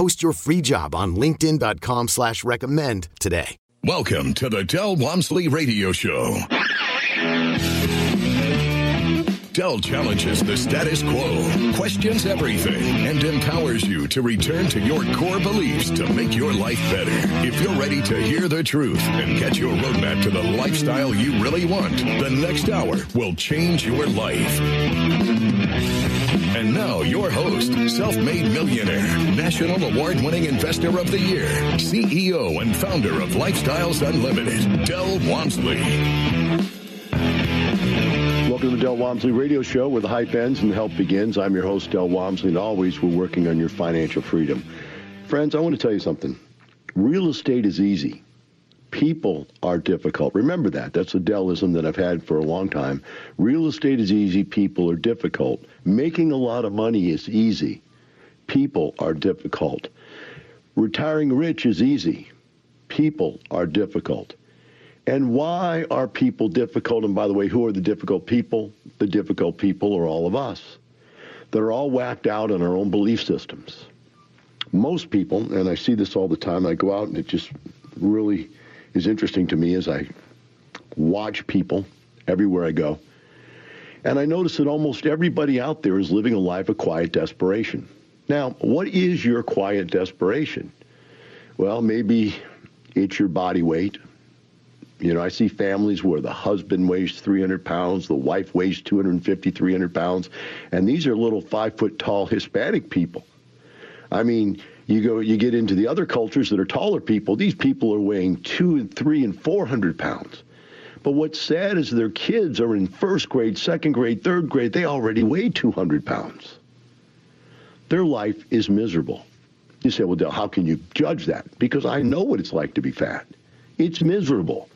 Post your free job on LinkedIn.com slash recommend today. Welcome to the Del Walmsley Radio Show. Del challenges the status quo, questions everything, and empowers you to return to your core beliefs to make your life better. If you're ready to hear the truth and get your roadmap to the lifestyle you really want, the next hour will change your life. And now, your host, self made millionaire, national award winning investor of the year, CEO and founder of Lifestyles Unlimited, Del Walmsley. Welcome to the Del Walmsley Radio Show where the hype ends and the help begins. I'm your host, Del Walmsley, and always we're working on your financial freedom. Friends, I want to tell you something. Real estate is easy. People are difficult. Remember that. That's a Delism that I've had for a long time. Real estate is easy. People are difficult. Making a lot of money is easy. People are difficult. Retiring rich is easy. People are difficult. And why are people difficult? And by the way, who are the difficult people? The difficult people are all of us. They're all whacked out in our own belief systems. Most people, and I see this all the time, I go out and it just really is interesting to me as I watch people everywhere I go. And I notice that almost everybody out there is living a life of quiet desperation. Now, what is your quiet desperation? Well, maybe it's your body weight. You know, I see families where the husband weighs 300 pounds, the wife weighs 250, 300 pounds, and these are little five foot tall Hispanic people. I mean, you go, you get into the other cultures that are taller people. These people are weighing two and three and 400 pounds. But what's sad is their kids are in first grade, second grade, third grade. They already weigh 200 pounds. Their life is miserable. You say, well, Del, how can you judge that? Because I know what it's like to be fat. It's miserable.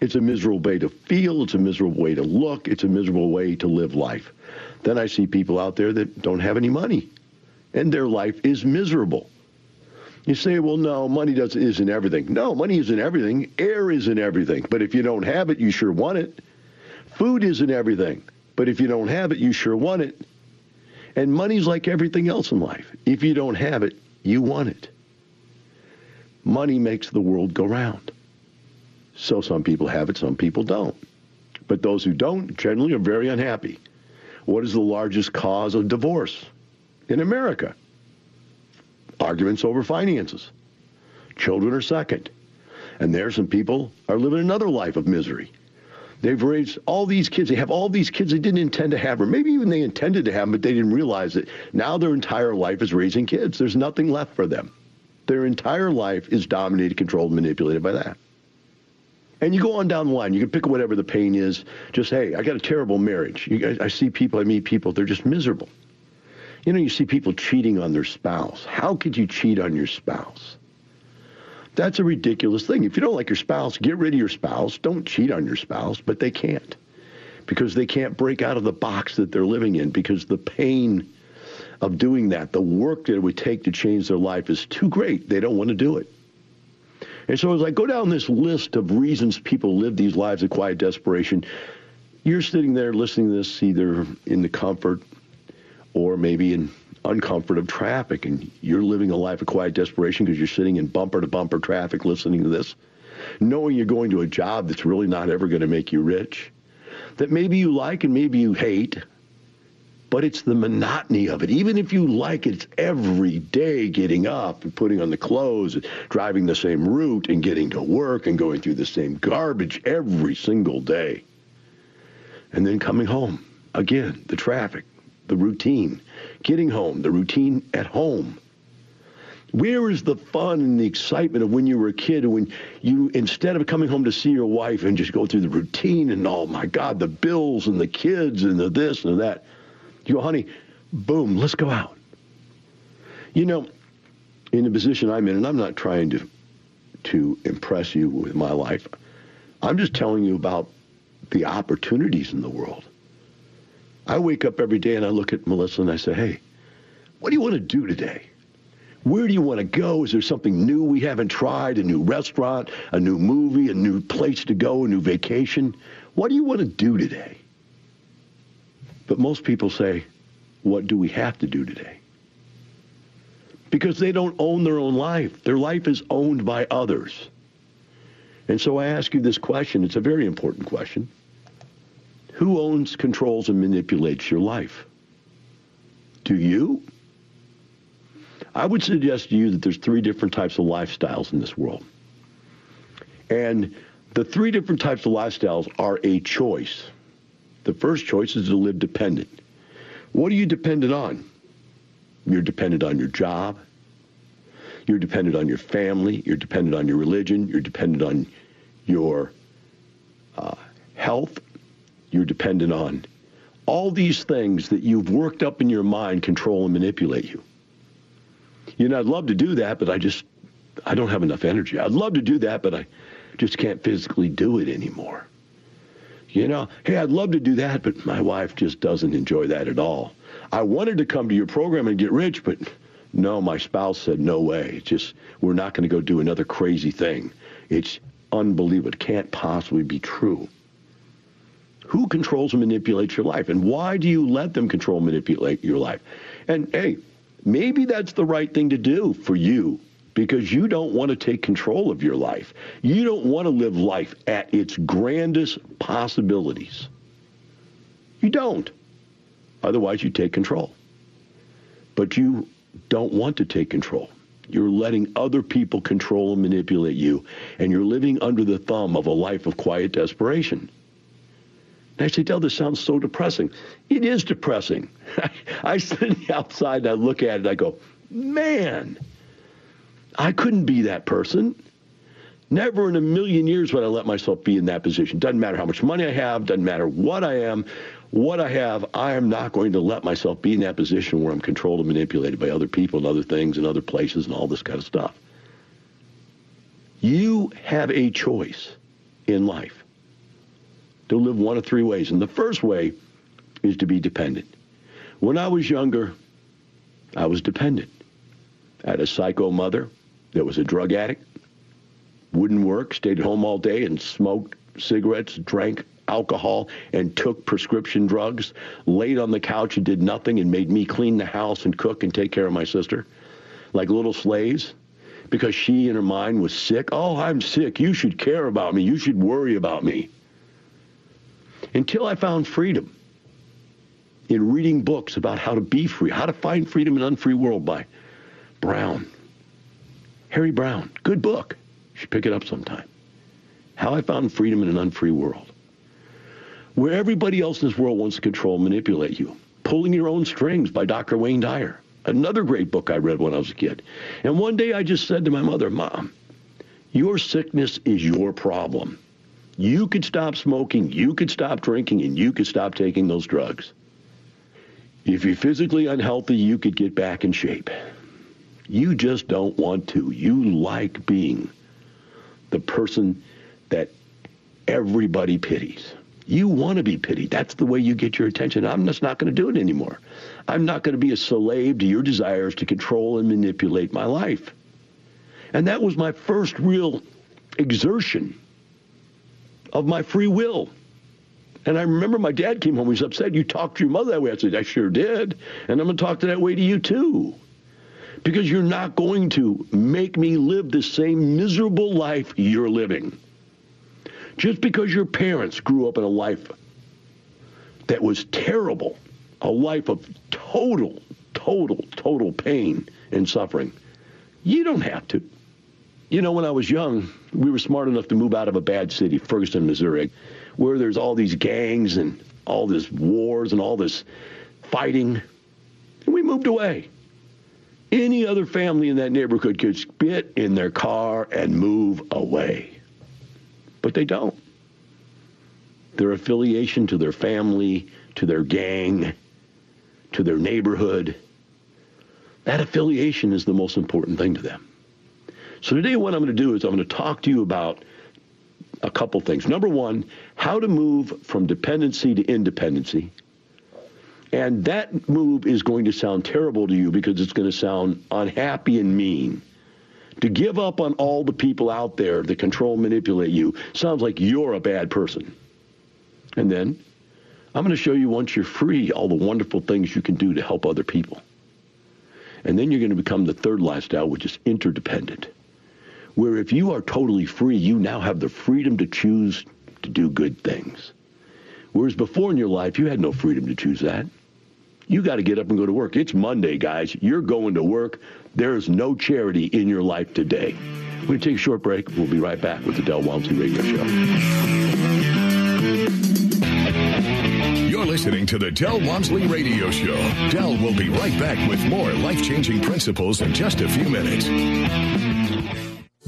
It's a miserable way to feel. It's a miserable way to look. It's a miserable way to live life. Then I see people out there that don't have any money, and their life is miserable. You say, well, no, money doesn't isn't everything. No, money isn't everything. Air isn't everything. But if you don't have it, you sure want it. Food isn't everything. But if you don't have it, you sure want it. And money's like everything else in life. If you don't have it, you want it. Money makes the world go round. So some people have it, some people don't. But those who don't generally are very unhappy. What is the largest cause of divorce in America? Arguments over finances. Children are second. And there some people are living another life of misery. They've raised all these kids. They have all these kids they didn't intend to have, or maybe even they intended to have them, but they didn't realize it. Now their entire life is raising kids. There's nothing left for them. Their entire life is dominated, controlled, manipulated by that. And you go on down the line. You can pick whatever the pain is. Just, hey, I got a terrible marriage. You, I, I see people, I meet people, they're just miserable. You know, you see people cheating on their spouse. How could you cheat on your spouse? That's a ridiculous thing. If you don't like your spouse, get rid of your spouse. Don't cheat on your spouse, but they can't because they can't break out of the box that they're living in because the pain of doing that, the work that it would take to change their life is too great. They don't want to do it. And so as I go down this list of reasons people live these lives of quiet desperation, you're sitting there listening to this either in the comfort or maybe in uncomfort of traffic, and you're living a life of quiet desperation because you're sitting in bumper to bumper traffic listening to this, knowing you're going to a job that's really not ever going to make you rich, that maybe you like and maybe you hate, but it's the monotony of it. Even if you like it, it's every day getting up and putting on the clothes, and driving the same route and getting to work and going through the same garbage every single day. And then coming home. Again, the traffic, the routine. Getting home, the routine at home. Where is the fun and the excitement of when you were a kid when you, instead of coming home to see your wife and just go through the routine and, oh my God, the bills and the kids and the this and the that, you go, honey, boom, let's go out. You know, in the position I'm in, and I'm not trying to to impress you with my life. I'm just telling you about the opportunities in the world. I wake up every day and I look at Melissa and I say, hey, what do you want to do today? Where do you want to go? Is there something new we haven't tried? A new restaurant, a new movie, a new place to go, a new vacation? What do you want to do today? But most people say, what do we have to do today? Because they don't own their own life. Their life is owned by others. And so I ask you this question. It's a very important question. Who owns, controls, and manipulates your life? Do you? I would suggest to you that there's three different types of lifestyles in this world. And the three different types of lifestyles are a choice. The first choice is to live dependent. What are you dependent on? You're dependent on your job. You're dependent on your family. You're dependent on your religion. You're dependent on your uh, health. You're dependent on all these things that you've worked up in your mind control and manipulate you. You know, I'd love to do that, but I just, I don't have enough energy. I'd love to do that, but I just can't physically do it anymore. You know, hey, I'd love to do that, but my wife just doesn't enjoy that at all. I wanted to come to your program and get rich, but no, my spouse said, no way. It's just, we're not going to go do another crazy thing. It's unbelievable. It can't possibly be true. Who controls and manipulates your life? And why do you let them control and manipulate your life? And hey, maybe that's the right thing to do for you because you don't want to take control of your life. You don't want to live life at its grandest possibilities. You don't. Otherwise, you take control. But you don't want to take control. You're letting other people control and manipulate you, and you're living under the thumb of a life of quiet desperation. And I say, Del, this sounds so depressing. It is depressing. I sit outside and I look at it I go, man, I couldn't be that person. Never in a million years would I let myself be in that position. Doesn't matter how much money I have, doesn't matter what I am, what I have, I am not going to let myself be in that position where I'm controlled and manipulated by other people and other things and other places and all this kind of stuff. You have a choice in life to live one of three ways. And the first way is to be dependent. When I was younger, I was dependent. I had a psycho mother that was a drug addict, wouldn't work, stayed at home all day and smoked cigarettes, drank alcohol, and took prescription drugs, laid on the couch and did nothing and made me clean the house and cook and take care of my sister like little slaves because she in her mind was sick. Oh, I'm sick. You should care about me. You should worry about me. Until I found freedom in reading books about how to be free, how to find freedom in an unfree world by Browne. Harry Browne, good book. You should pick it up sometime. How I Found Freedom in an Unfree World. Where everybody else in this world wants to control and manipulate you. Pulling Your Own Strings by Dr. Wayne Dyer. Another great book I read when I was a kid. And one day I just said to my mother, Mom, your sickness is your problem. You could stop smoking, you could stop drinking, and you could stop taking those drugs. If you're physically unhealthy, you could get back in shape. You just don't want to. You like being the person that everybody pities. You want to be pitied. That's the way you get your attention. I'm just not going to do it anymore. I'm not going to be a slave to your desires to control and manipulate my life. And that was my first real exertion of my free will. And I remember my dad came home. He was upset. You talked to your mother that way. I said, I sure did. And I'm going to talk to that way to you too because you're not going to make me live the same miserable life you're living. Just because your parents grew up in a life that was terrible a life of total, total, total pain and suffering. You don't have to. You know, when I was young, we were smart enough to move out of a bad city, Ferguson, Missouri, where there's all these gangs and all this wars and all this fighting. And we moved away. Any other family in that neighborhood could spit in their car and move away. But they don't. Their affiliation to their family, to their gang, to their neighborhood, that affiliation is the most important thing to them. So today what I'm going to do is I'm going to talk to you about a couple things. Number one, how to move from dependency to independency. And that move is going to sound terrible to you because it's going to sound unhappy and mean. To give up on all the people out there that control and manipulate you sounds like you're a bad person. And then I'm going to show you once you're free all the wonderful things you can do to help other people. And then you're going to become the third lifestyle, which is interdependent where if you are totally free, you now have the freedom to choose to do good things. Whereas before in your life, you had no freedom to choose that. You got to get up and go to work. It's Monday, guys. You're going to work. There is no charity in your life today. We're going to take a short break. We'll be right back with the Del Walmsley Radio Show. You're listening to the Del Walmsley Radio Show. Del will be right back with more life changing principles in just a few minutes.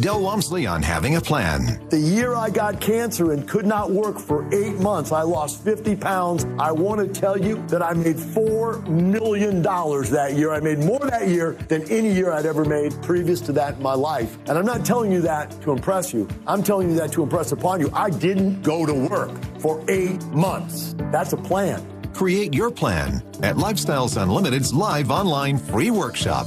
Del Walmsley on having a plan. The year I got cancer and could not work for eight months, I lost 50 pounds. I want to tell you that I made $4 million that year. I made more that year than any year I'd ever made previous to that in my life. And I'm not telling you that to impress you. I'm telling you that to impress upon you. I didn't go to work for eight months. That's a plan. Create your plan at Lifestyles Unlimited's live online free workshop.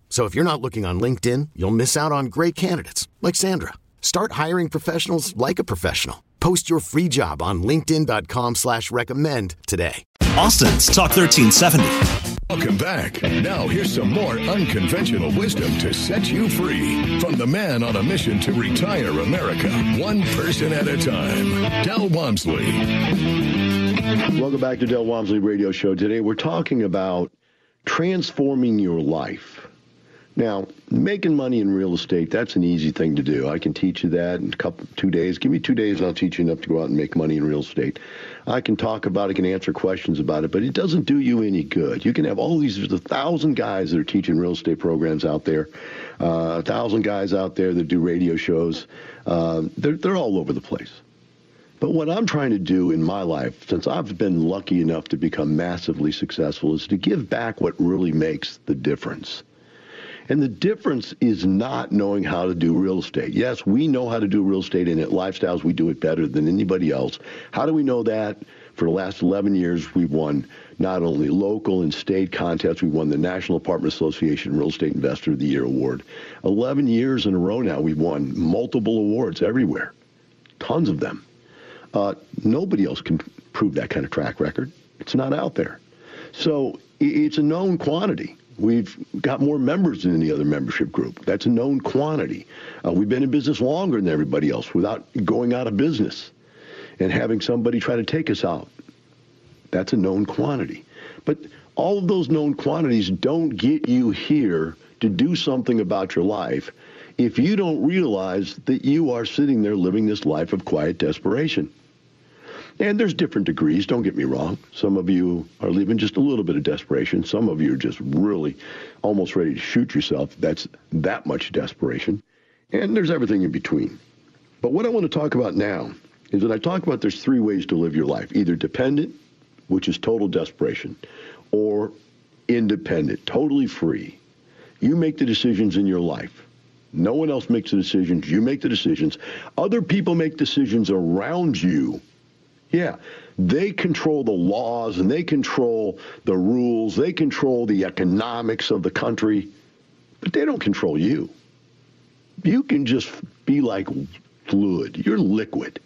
So if you're not looking on LinkedIn, you'll miss out on great candidates like Sandra. Start hiring professionals like a professional. Post your free job on LinkedIn.com slash recommend today. Austin's Talk 1370. Welcome back. Now here's some more unconventional wisdom to set you free from the man on a mission to retire America, one person at a time. Del Walmsley. Welcome back to Del Walmsley Radio Show. Today we're talking about transforming your life. Now, making money in real estate, that's an easy thing to do. I can teach you that in a couple two days. Give me two days and I'll teach you enough to go out and make money in real estate. I can talk about it, I can answer questions about it, but it doesn't do you any good. You can have all these, there's a thousand guys that are teaching real estate programs out there, uh, a thousand guys out there that do radio shows. Uh, they're, they're all over the place. But what I'm trying to do in my life, since I've been lucky enough to become massively successful, is to give back what really makes the difference. And the difference is not knowing how to do real estate. Yes, we know how to do real estate, and at Lifestyles, we do it better than anybody else. How do we know that? For the last 11 years, we've won not only local and state contests, we won the National Apartment Association Real Estate Investor of the Year Award. 11 years in a row now, we've won multiple awards everywhere, tons of them. Uh, nobody else can prove that kind of track record. It's not out there. So it's a known quantity. We've got more members than any other membership group. That's a known quantity. Uh, we've been in business longer than everybody else without going out of business and having somebody try to take us out. That's a known quantity. But all of those known quantities don't get you here to do something about your life if you don't realize that you are sitting there living this life of quiet desperation. And there's different degrees, don't get me wrong. Some of you are leaving just a little bit of desperation. Some of you are just really almost ready to shoot yourself. That's that much desperation. And there's everything in between. But what I want to talk about now is that I talk about there's three ways to live your life either dependent, which is total desperation, or independent, totally free. You make the decisions in your life. No one else makes the decisions. You make the decisions. Other people make decisions around you. Yeah, they control the laws and they control the rules. They control the economics of the country, but they don't control you. You can just be like fluid. You're liquid.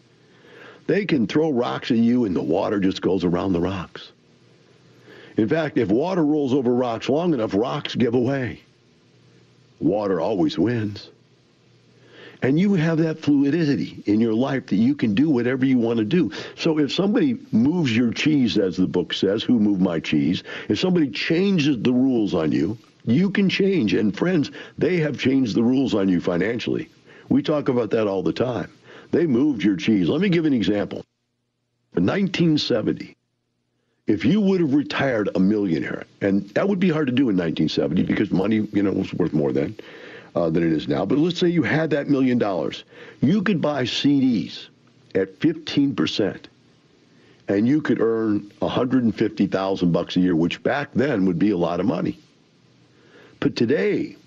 They can throw rocks at you and the water just goes around the rocks. In fact, if water rolls over rocks long enough, rocks give away. Water always wins. And you have that fluidity in your life that you can do whatever you want to do. So if somebody moves your cheese, as the book says, who moved my cheese? If somebody changes the rules on you, you can change. And friends, they have changed the rules on you financially. We talk about that all the time. They moved your cheese. Let me give an example. In 1970, if you would have retired a millionaire, and that would be hard to do in 1970 because money, you know, was worth more then uh, than it is now. But let's say you had that million dollars, you could buy CDs at 15 percent, and you could earn 150,000 bucks a year, which back then would be a lot of money. But today,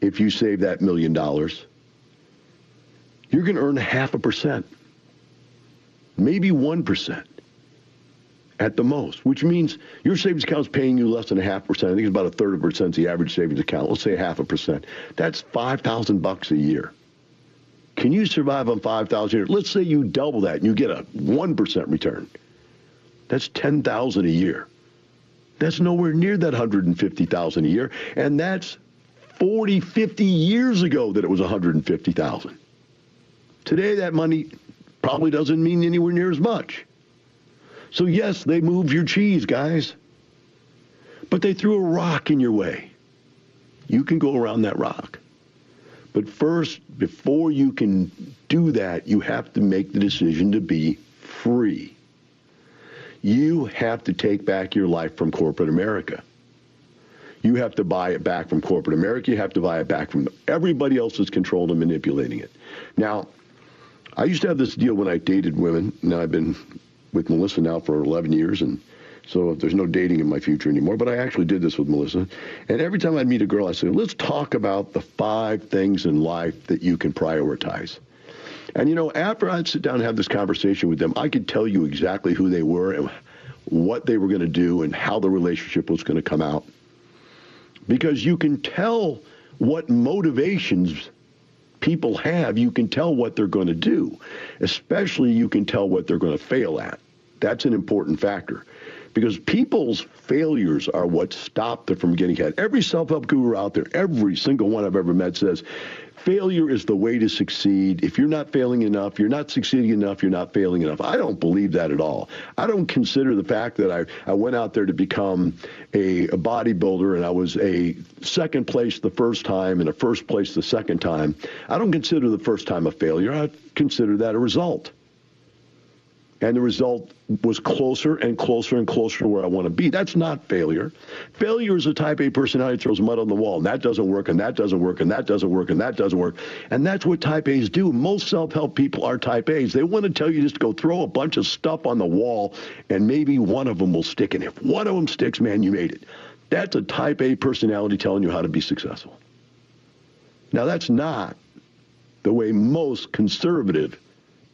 if you save that million dollars, you're going to earn half a percent, maybe one percent at the most, which means your savings account is paying you less than a half percent. I think it's about a third of a percent the average savings account. Let's say half a percent. That's five thousand bucks a year. Can you survive on five thousand a year? Let's say you double that and you get a one percent return. That's ten thousand a year. That's nowhere near that 150,000 a year. And that's 40, 50 years ago that it was 150,000. Today that money probably doesn't mean anywhere near as much. So, yes, they moved your cheese, guys. But they threw a rock in your way. You can go around that rock. But first, before you can do that, you have to make the decision to be free. You have to take back your life from corporate America. You have to buy it back from corporate America. You have to buy it back from everybody else that's controlled and manipulating it. Now, I used to have this deal when I dated women. Now I've been with Melissa now for 11 years, and so there's no dating in my future anymore. But I actually did this with Melissa, and every time I'd meet a girl, I'd say, "Let's talk about the five things in life that you can prioritize." And you know, after I'd sit down and have this conversation with them, I could tell you exactly who they were and what they were going to do and how the relationship was going to come out. Because you can tell what motivations people have, you can tell what they're going to do. Especially, you can tell what they're going to fail at. That's an important factor because people's failures are what stop them from getting ahead. Every self help guru out there, every single one I've ever met says, failure is the way to succeed. If you're not failing enough, you're not succeeding enough, you're not failing enough. I don't believe that at all. I don't consider the fact that I, I went out there to become a, a bodybuilder and I was a second place the first time and a first place the second time. I don't consider the first time a failure. I consider that a result and the result was closer and closer and closer to where I want to be. That's not failure. Failure is a type A personality throws mud on the wall, and that doesn't work, and that doesn't work, and that doesn't work, and that doesn't work. And that's what type A's do. Most self-help people are type A's. They want to tell you just to go throw a bunch of stuff on the wall, and maybe one of them will stick. And if one of them sticks, man, you made it. That's a type A personality telling you how to be successful. Now, that's not the way most conservative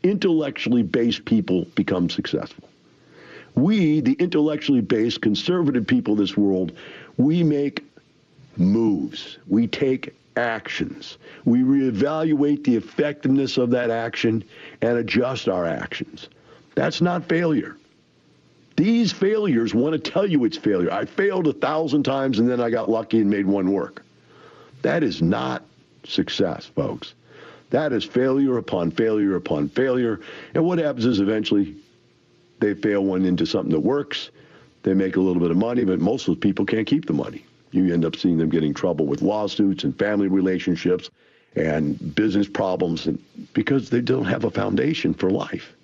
intellectually based people become successful. We, the intellectually based conservative people of this world, we make moves. We take actions. We reevaluate the effectiveness of that action and adjust our actions. That's not failure. These failures want to tell you it's failure. I failed a thousand times and then I got lucky and made one work. That is not success, folks. That is failure upon failure upon failure. And what happens is eventually they fail one into something that works. They make a little bit of money, but most of the people can't keep the money. You end up seeing them getting trouble with lawsuits and family relationships and business problems and because they don't have a foundation for life.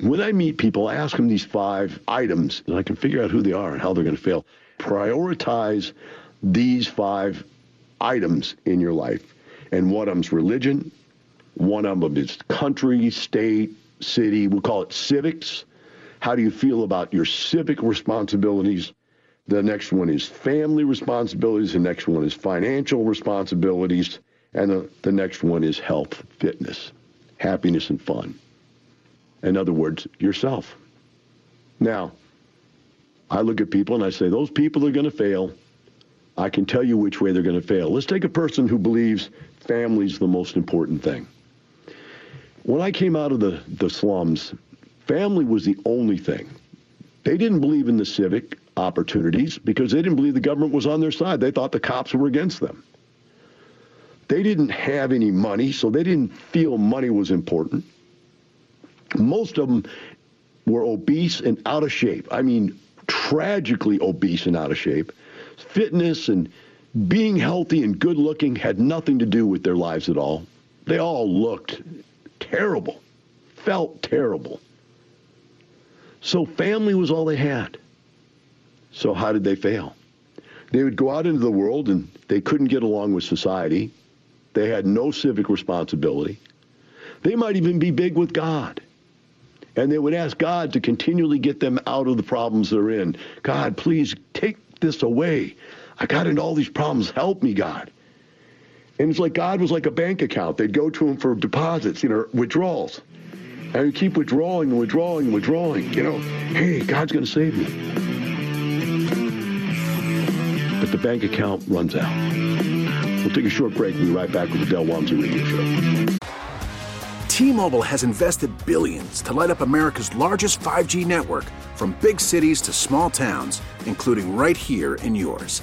When I meet people, I ask them these five items, and I can figure out who they are and how they're going to fail. Prioritize these five items in your life. And one of them's religion, one of them is country, state, city. We call it civics. How do you feel about your civic responsibilities? The next one is family responsibilities. The next one is financial responsibilities. And the, the next one is health, fitness, happiness, and fun. In other words, yourself. Now, I look at people and I say, those people are going to fail. I can tell you which way they're going to fail. Let's take a person who believes family's the most important thing. When I came out of the, the slums, family was the only thing. They didn't believe in the civic opportunities because they didn't believe the government was on their side. They thought the cops were against them. They didn't have any money, so they didn't feel money was important. Most of them were obese and out of shape. I mean, tragically obese and out of shape. Fitness and being healthy and good looking had nothing to do with their lives at all. They all looked terrible, felt terrible. So family was all they had. So how did they fail? They would go out into the world and they couldn't get along with society. They had no civic responsibility. They might even be big with God. And they would ask God to continually get them out of the problems they're in. God, please take this away. I got into all these problems. Help me, God. And it's like God was like a bank account. They'd go to him for deposits, you know, withdrawals. And you keep withdrawing and withdrawing and withdrawing. You know, hey, God's going to save me. But the bank account runs out. We'll take a short break and be right back with the Del Walmsley Radio Show. T-Mobile has invested billions to light up America's largest 5G network from big cities to small towns, including right here in yours.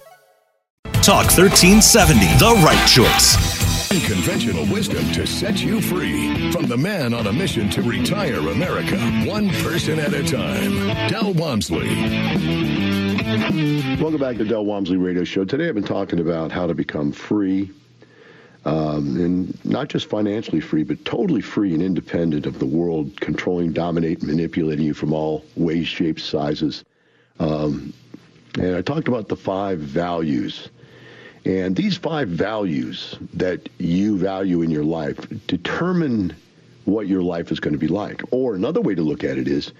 Talk 1370, the right choice. Unconventional wisdom to set you free from the man on a mission to retire America, one person at a time. Del Walmsley. Welcome back to the Del Walmsley Radio Show. Today I've been talking about how to become free, um, and not just financially free, but totally free and independent of the world controlling, dominating, manipulating you from all ways, shapes, sizes. Um, and I talked about the five values. And these five values that you value in your life determine what your life is going to be like. Or another way to look at it is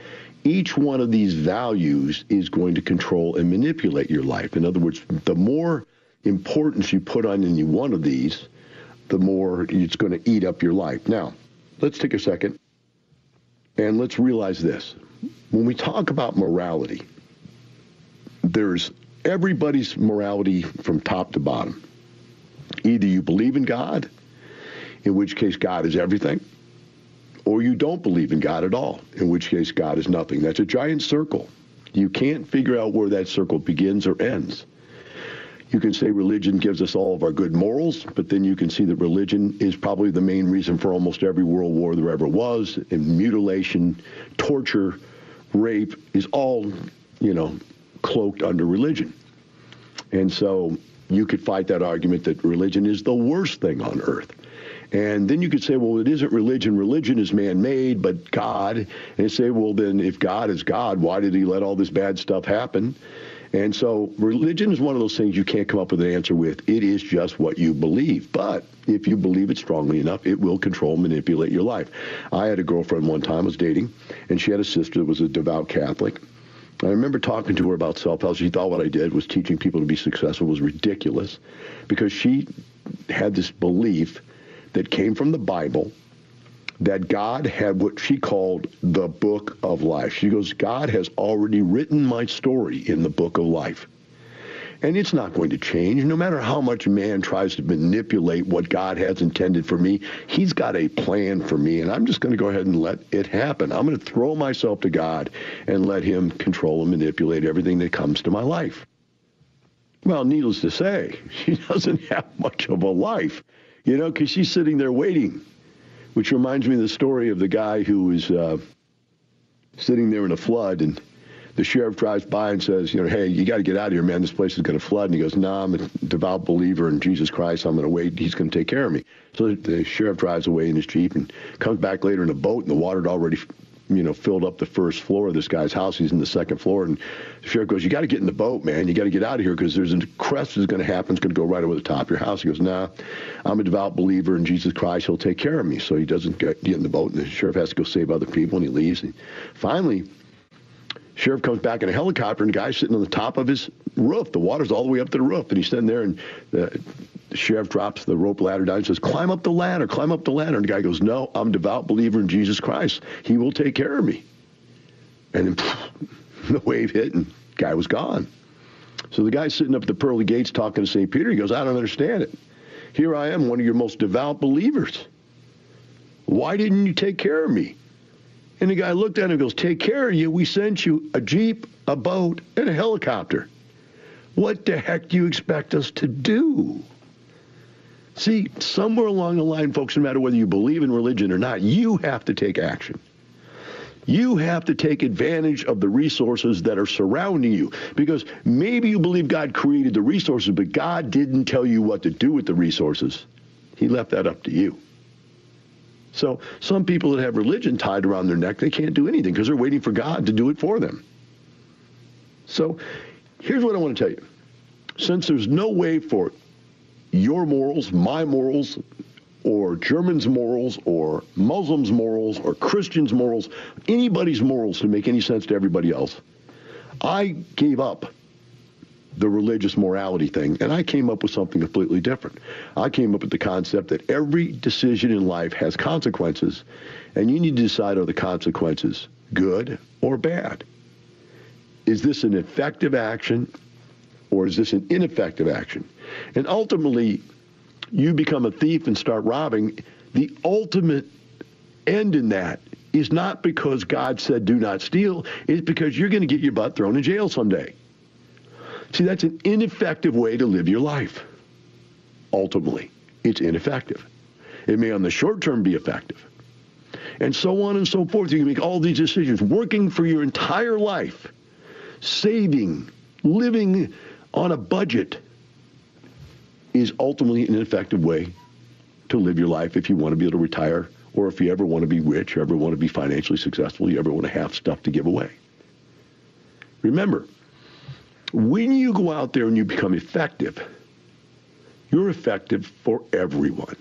each one of these values is going to control and manipulate your life. In other words, the more importance you put on any one of these, the more it's going to eat up your life. Now, let's take a second and let's realize this. When we talk about morality, there's everybody's morality from top to bottom. Either you believe in God, in which case God is everything, or you don't believe in God at all, in which case God is nothing. That's a giant circle. You can't figure out where that circle begins or ends. You can say religion gives us all of our good morals, but then you can see that religion is probably the main reason for almost every world war there ever was, and mutilation, torture, rape is all, you know, cloaked under religion. And so you could fight that argument that religion is the worst thing on earth. And then you could say, well, it isn't religion. Religion is man made, but God. And say, well, then if God is God, why did he let all this bad stuff happen? And so religion is one of those things you can't come up with an answer with. It is just what you believe. But if you believe it strongly enough, it will control, manipulate your life. I had a girlfriend one time, I was dating, and she had a sister that was a devout Catholic. I remember talking to her about self-help. She thought what I did was teaching people to be successful was ridiculous because she had this belief that came from the Bible that God had what she called the book of life. She goes, God has already written my story in the book of life. And it's not going to change. No matter how much man tries to manipulate what God has intended for me, he's got a plan for me. And I'm just going to go ahead and let it happen. I'm going to throw myself to God and let him control and manipulate everything that comes to my life. Well, needless to say, she doesn't have much of a life, you know, because she's sitting there waiting which reminds me of the story of the guy who was uh, sitting there in a flood and the sheriff drives by and says, you know, hey, you got to get out of here, man. This place is going to flood. And he goes, no, nah, I'm a devout believer in Jesus Christ. I'm going to wait. He's going to take care of me. So the sheriff drives away in his Jeep and comes back later in a boat, and the water had already you know, filled up the first floor of this guy's house. He's in the second floor, and the sheriff goes, "You got to get in the boat, man. You got to get out of here because there's a crest is going to happen. It's going to go right over the top of your house." He goes, "Nah, I'm a devout believer in Jesus Christ. He'll take care of me." So he doesn't get in the boat, and the sheriff has to go save other people, and he leaves. And finally, sheriff comes back in a helicopter, and the guy's sitting on the top of his roof. The water's all the way up to the roof, and he's sitting there, and the, sheriff drops the rope ladder down and says, "Climb up the ladder, climb up the ladder." And the guy goes, "No, I'm a devout believer in Jesus Christ. He will take care of me." And then pff, the wave hit, and the guy was gone. So the guy's sitting up at the pearly gates talking to St. Peter. He goes, "I don't understand it. Here I am, one of your most devout believers. Why didn't you take care of me?" And the guy looked at him and goes, Take care of you. We sent you a Jeep, a boat, and a helicopter. What the heck do you expect us to do? See, somewhere along the line, folks, no matter whether you believe in religion or not, you have to take action. You have to take advantage of the resources that are surrounding you because maybe you believe God created the resources, but God didn't tell you what to do with the resources. He left that up to you. So some people that have religion tied around their neck, they can't do anything because they're waiting for God to do it for them. So here's what I want to tell you. Since there's no way for your morals, my morals, or Germans' morals, or Muslims' morals, or Christians' morals, anybody's morals to make any sense to everybody else, I gave up the religious morality thing, and I came up with something completely different. I came up with the concept that every decision in life has consequences, and you need to decide are the consequences good or bad? Is this an effective action or is this an ineffective action? And ultimately, you become a thief and start robbing. The ultimate end in that is not because God said do not steal, it's because you're going to get your butt thrown in jail someday. See, that's an ineffective way to live your life. Ultimately, it's ineffective. It may on the short term be effective. And so on and so forth. You can make all these decisions, working for your entire life, saving, living on a budget is ultimately an effective way to live your life if you want to be able to retire or if you ever want to be rich, or ever want to be financially successful, you ever want to have stuff to give away. Remember, when you go out there and you become effective, you're effective for everyone.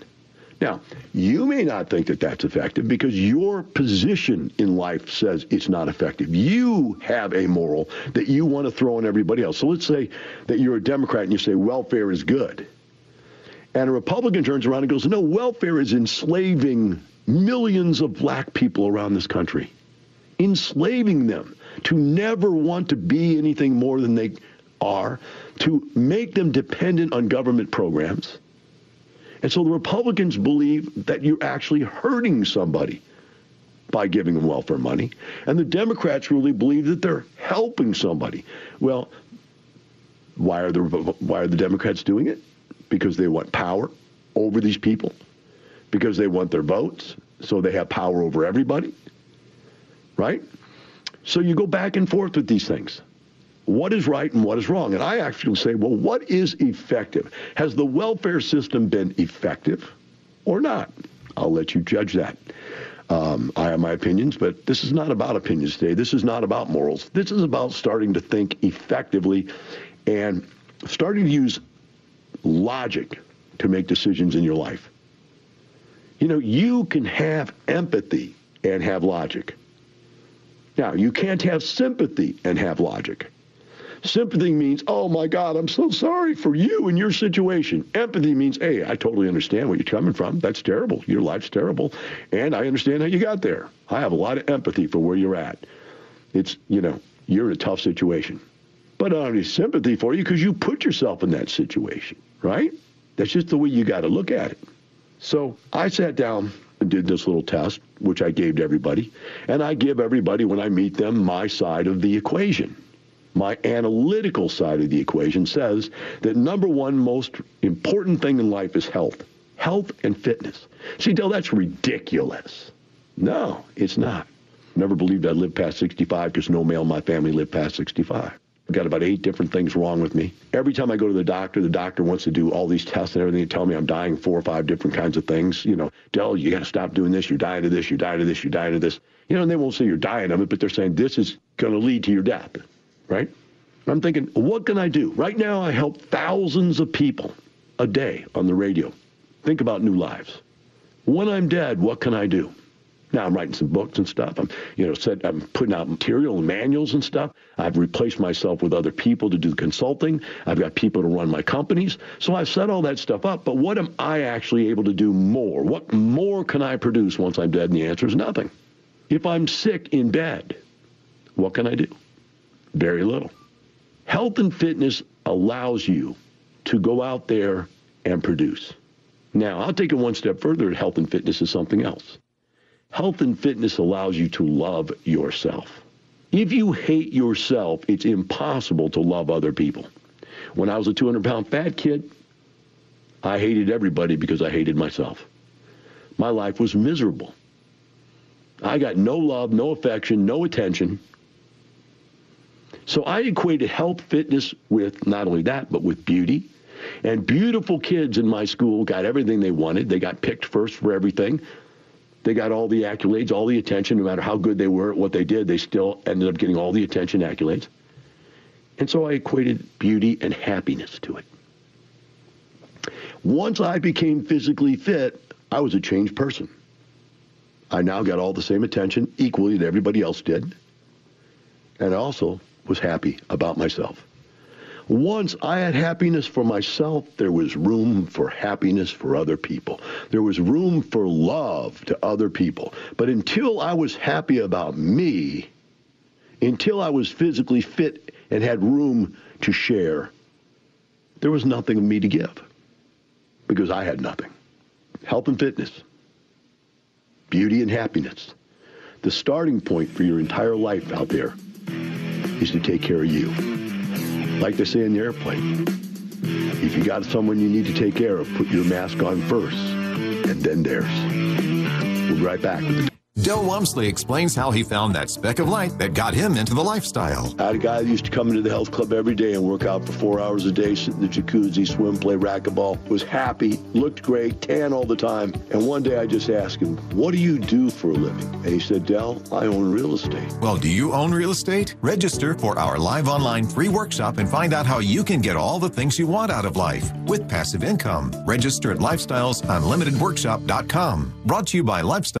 Now, you may not think that that's effective because your position in life says it's not effective. You have a moral that you want to throw on everybody else. So let's say that you're a Democrat and you say welfare is good. And a Republican turns around and goes, no, welfare is enslaving millions of black people around this country, enslaving them to never want to be anything more than they are, to make them dependent on government programs. And so the Republicans believe that you're actually hurting somebody by giving them welfare money. And the Democrats really believe that they're helping somebody. Well, why are the why are the Democrats doing it? Because they want power over these people. Because they want their votes, so they have power over everybody. Right? So you go back and forth with these things. what is right and what is wrong. And I actually say, well, what is effective? Has the welfare system been effective or not? I'll let you judge that. Um, I have my opinions, but this is not about opinions today. This is not about morals. This is about starting to think effectively and starting to use logic to make decisions in your life. You know, you can have empathy and have logic. Now, you can't have sympathy and have logic. Sympathy means, oh my God, I'm so sorry for you and your situation. Empathy means, hey, I totally understand where you're coming from. That's terrible. Your life's terrible. And I understand how you got there. I have a lot of empathy for where you're at. It's, you know, you're in a tough situation. But I don't have any sympathy for you because you put yourself in that situation, right? That's just the way you got to look at it. So I sat down and did this little test, which I gave to everybody. And I give everybody, when I meet them, my side of the equation my analytical side of the equation says that number one most important thing in life is health. Health and fitness. See, Del, that's ridiculous. No, it's not. Never believed I'd live past 65 because no male in my family lived past 65. I've got about eight different things wrong with me. Every time I go to the doctor, the doctor wants to do all these tests and everything and tell me I'm dying four or five different kinds of things. You know, Del, you got to stop doing this. You're dying of this. You're dying of this. You're dying of this. You know, and they won't say you're dying of it, but they're saying this is going to lead to your death right? I'm thinking, what can I do? Right now, I help thousands of people a day on the radio. Think about new lives. When I'm dead, what can I do? Now I'm writing some books and stuff. I'm, you know, said I'm putting out material and manuals and stuff. I've replaced myself with other people to do consulting. I've got people to run my companies. So I've set all that stuff up. But what am I actually able to do more? What more can I produce once I'm dead? And the answer is nothing. If I'm sick in bed, what can I do? Very little. Health and fitness allows you to go out there and produce. Now, I'll take it one step further. Health and fitness is something else. Health and fitness allows you to love yourself. If you hate yourself, it's impossible to love other people. When I was a 200 pound fat kid, I hated everybody because I hated myself. My life was miserable. I got no love, no affection, no attention. So I equated health, fitness with not only that, but with beauty. And beautiful kids in my school got everything they wanted. They got picked first for everything. They got all the accolades, all the attention, no matter how good they were at what they did, they still ended up getting all the attention, accolades. And so I equated beauty and happiness to it. Once I became physically fit, I was a changed person. I now got all the same attention equally that everybody else did. And I also was happy about myself. Once I had happiness for myself, there was room for happiness for other people. There was room for love to other people. But until I was happy about me, until I was physically fit and had room to share, there was nothing of me to give because I had nothing. Health and fitness, beauty and happiness. The starting point for your entire life out there is to take care of you. Like they say in the airplane, if you got someone you need to take care of, put your mask on first, and then theirs. We'll be right back with the Del Walmsley explains how he found that speck of light that got him into the lifestyle. I had a guy that used to come into the health club every day and work out for four hours a day, sit in the jacuzzi, swim, play racquetball, was happy, looked great, tan all the time. And one day I just asked him, What do you do for a living? And he said, Del, I own real estate. Well, do you own real estate? Register for our live online free workshop and find out how you can get all the things you want out of life with passive income. Register at lifestylesunlimitedworkshop.com. Brought to you by Lifestyle.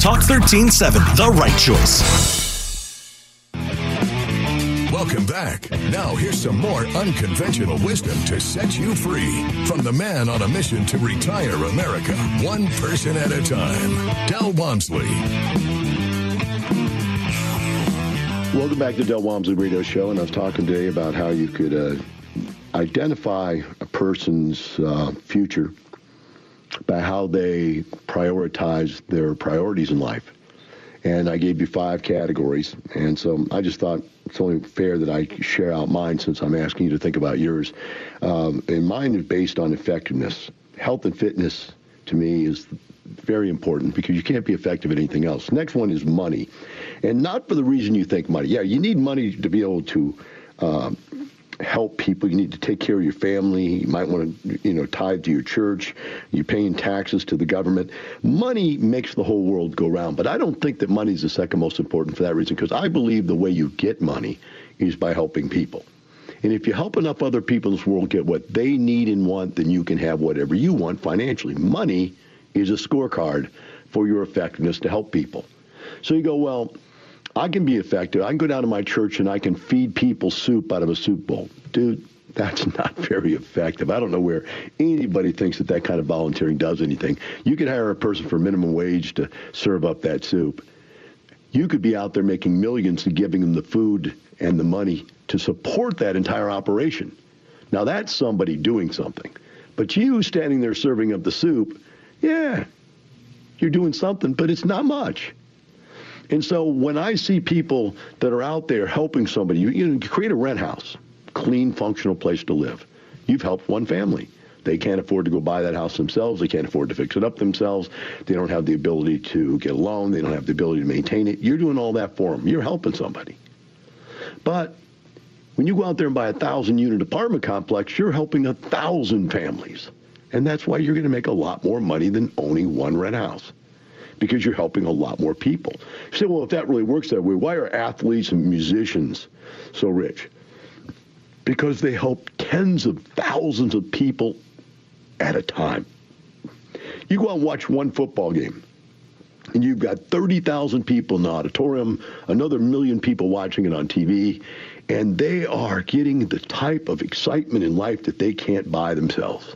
Talk 1370, the right choice. Welcome back. Now, here's some more unconventional wisdom to set you free from the man on a mission to retire America, one person at a time, Del Walmsley. Welcome back to Del Walmsley Radio Show, and I was talking today about how you could uh, identify a person's uh, future by how they prioritize their priorities in life. And I gave you five categories, and so I just thought it's only fair that I share out mine since I'm asking you to think about yours. Um, and mine is based on effectiveness. Health and fitness, to me, is very important because you can't be effective at anything else. Next one is money, and not for the reason you think money. Yeah, you need money to be able to. Uh, help people. You need to take care of your family. You might want to, you know, tithe to your church. You're paying taxes to the government. Money makes the whole world go round. But I don't think that money is the second most important for that reason because I believe the way you get money is by helping people. And if you help enough other people in this world get what they need and want, then you can have whatever you want financially. Money is a scorecard for your effectiveness to help people. So you go, well, I can be effective. I can go down to my church and I can feed people soup out of a soup bowl. Dude, that's not very effective. I don't know where anybody thinks that that kind of volunteering does anything. You could hire a person for minimum wage to serve up that soup. You could be out there making millions and giving them the food and the money to support that entire operation. Now that's somebody doing something. But you standing there serving up the soup, yeah, you're doing something, but it's not much. And so when I see people that are out there helping somebody, you, you create a rent house, clean, functional place to live. You've helped one family. They can't afford to go buy that house themselves. They can't afford to fix it up themselves. They don't have the ability to get a loan. They don't have the ability to maintain it. You're doing all that for them. You're helping somebody. But when you go out there and buy a thousand unit apartment complex, you're helping a thousand families. And that's why you're going to make a lot more money than owning one rent house because you're helping a lot more people. You say, well, if that really works that way, why are athletes and musicians so rich? Because they help tens of thousands of people at a time. You go out and watch one football game, and you've got 30,000 people in the auditorium, another million people watching it on TV, and they are getting the type of excitement in life that they can't buy themselves.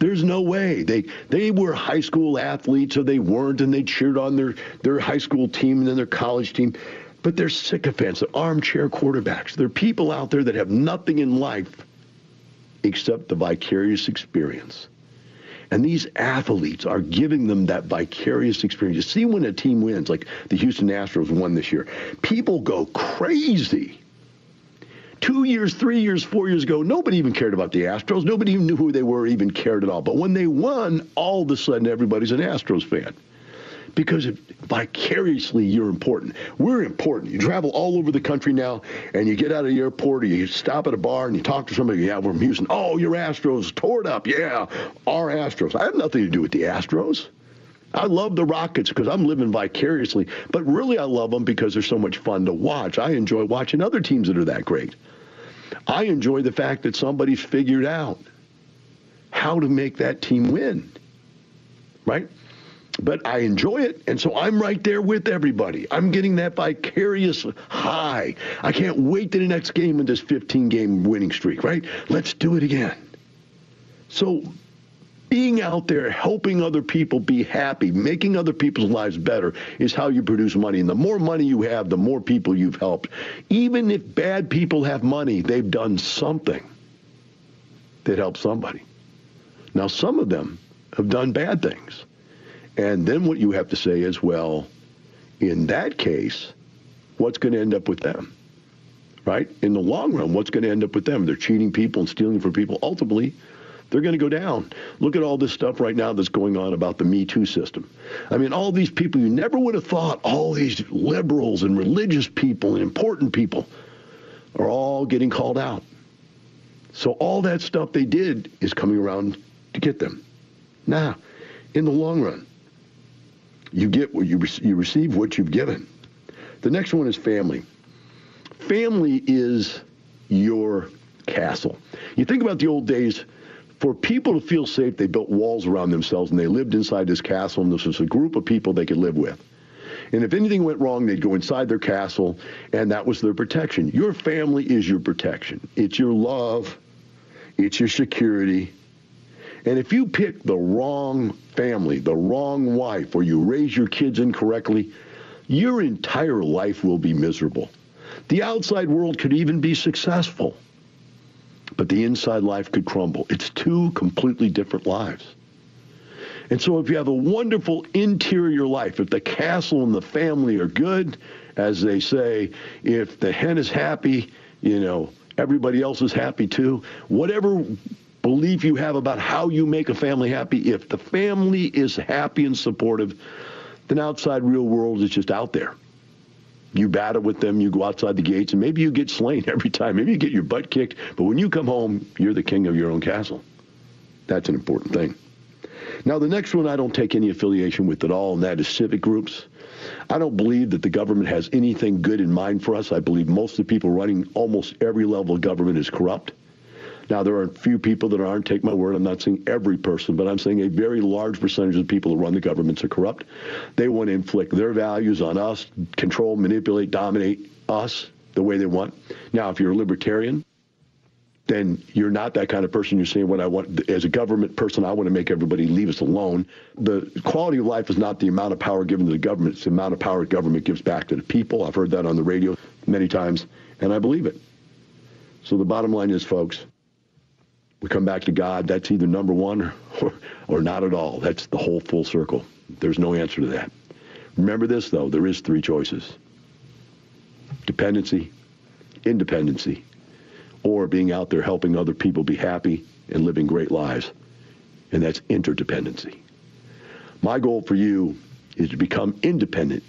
There's no way. They they were high school athletes or they weren't and they cheered on their, their high school team and then their college team. But they're sycophants, they're armchair quarterbacks. They're people out there that have nothing in life except the vicarious experience. And these athletes are giving them that vicarious experience. You see when a team wins, like the Houston Astros won this year, people go crazy two years, three years, four years ago, nobody even cared about the Astros. Nobody even knew who they were, even cared at all. But when they won, all of a sudden everybody's an Astros fan. Because vicariously you're important. We're important. You travel all over the country now, and you get out of the airport, or you stop at a bar, and you talk to somebody. Yeah, we're from Houston. Oh, your Astros tore it up. Yeah, our Astros. I have nothing to do with the Astros. I love the Rockets because I'm living vicariously, but really I love them because they're so much fun to watch. I enjoy watching other teams that are that great. I enjoy the fact that somebody's figured out how to make that team win, right? But I enjoy it, and so I'm right there with everybody. I'm getting that vicarious high. I can't wait to the next game in this 15 game winning streak, right? Let's do it again. So being out there helping other people be happy, making other people's lives better is how you produce money. And the more money you have, the more people you've helped. Even if bad people have money, they've done something that helps somebody. Now, some of them have done bad things. And then what you have to say is, well, in that case, what's going to end up with them? Right? In the long run, what's going to end up with them? They're cheating people and stealing from people. Ultimately, they're going to go down. Look at all this stuff right now that's going on about the Me Too system. I mean, all these people you never would have thought, all these liberals and religious people and important people are all getting called out. So all that stuff they did is coming around to get them. Now, in the long run, you get what you, re- you receive what you've given. The next one is family. Family is your castle. You think about the old days. For people to feel safe, they built walls around themselves and they lived inside this castle, and this was a group of people they could live with. And if anything went wrong, they'd go inside their castle, and that was their protection. Your family is your protection. It's your love, it's your security. And if you pick the wrong family, the wrong wife, or you raise your kids incorrectly, your entire life will be miserable. The outside world could even be successful but the inside life could crumble. It's two completely different lives. And so if you have a wonderful interior life, if the castle and the family are good, as they say, if the hen is happy, you know, everybody else is happy too. Whatever belief you have about how you make a family happy, if the family is happy and supportive, then outside real world is just out there you battle with them, you go outside the gates, and maybe you get slain every time. Maybe you get your butt kicked, but when you come home, you're the king of your own castle. That's an important thing. Now, the next one I don't take any affiliation with at all, and that is civic groups. I don't believe that the government has anything good in mind for us. I believe most of the people running almost every level of government is corrupt. Now, there are a few people that aren't, take my word, I'm not saying every person, but I'm saying a very large percentage of the people who run the governments are corrupt. They want to inflict their values on us, control, manipulate, dominate us the way they want. Now, if you're a libertarian, then you're not that kind of person. You're saying what I want as a government person. I want to make everybody leave us alone. The quality of life is not the amount of power given to the government; it's the amount of power government gives back to the people. I've heard that on the radio many times, and I believe it. So the bottom line is, folks, we come back to God, that's either number one or, or not at all. That's the whole full circle. There's no answer to that. Remember this, though, there is three choices. Dependency, independency, or being out there helping other people be happy and living great lives. And that's interdependency. My goal for you is to become independent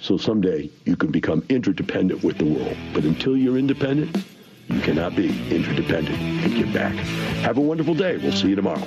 so someday you can become interdependent with the world. But until you're independent, you cannot be interdependent and give back. Have a wonderful day. We'll see you tomorrow.